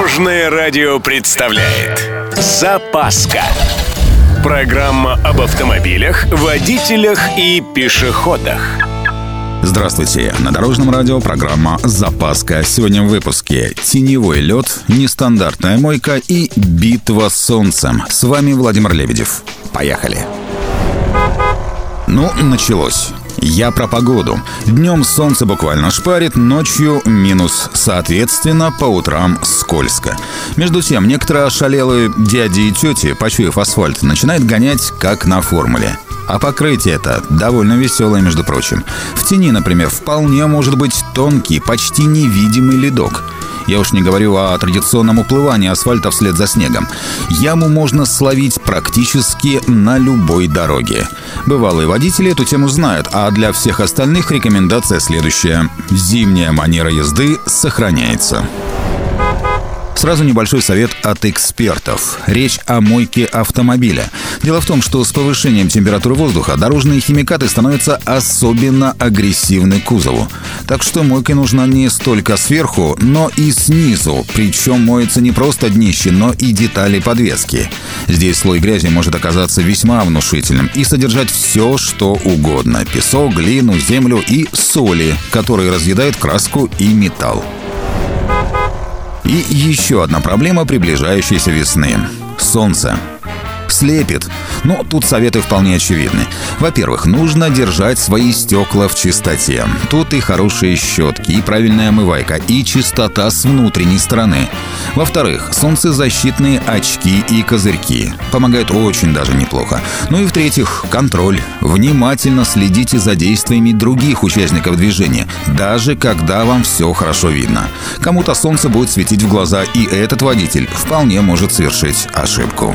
Дорожное радио представляет Запаска Программа об автомобилях, водителях и пешеходах Здравствуйте! На Дорожном радио программа «Запаска». Сегодня в выпуске «Теневой лед», «Нестандартная мойка» и «Битва с солнцем». С вами Владимир Лебедев. Поехали! Ну, началось. Я про погоду. Днем солнце буквально шпарит, ночью минус. Соответственно, по утрам скользко. Между тем, некоторые ошалелые дяди и тети, почуяв асфальт, начинают гонять как на формуле. А покрытие это довольно веселое, между прочим. В тени, например, вполне может быть тонкий, почти невидимый ледок. Я уж не говорю о традиционном уплывании асфальта вслед за снегом. Яму можно словить практически на любой дороге. Бывалые водители эту тему знают, а для всех остальных рекомендация следующая. Зимняя манера езды сохраняется. Сразу небольшой совет от экспертов. Речь о мойке автомобиля. Дело в том, что с повышением температуры воздуха дорожные химикаты становятся особенно агрессивны к кузову. Так что мойка нужна не столько сверху, но и снизу. Причем моется не просто днище, но и детали подвески. Здесь слой грязи может оказаться весьма внушительным и содержать все, что угодно. Песок, глину, землю и соли, которые разъедают краску и металл. И еще одна проблема приближающейся весны. Солнце слепит. Но тут советы вполне очевидны. Во-первых, нужно держать свои стекла в чистоте. Тут и хорошие щетки, и правильная омывайка, и чистота с внутренней стороны. Во-вторых, солнцезащитные очки и козырьки. Помогают очень даже неплохо. Ну и в-третьих, контроль. Внимательно следите за действиями других участников движения, даже когда вам все хорошо видно. Кому-то солнце будет светить в глаза, и этот водитель вполне может совершить ошибку.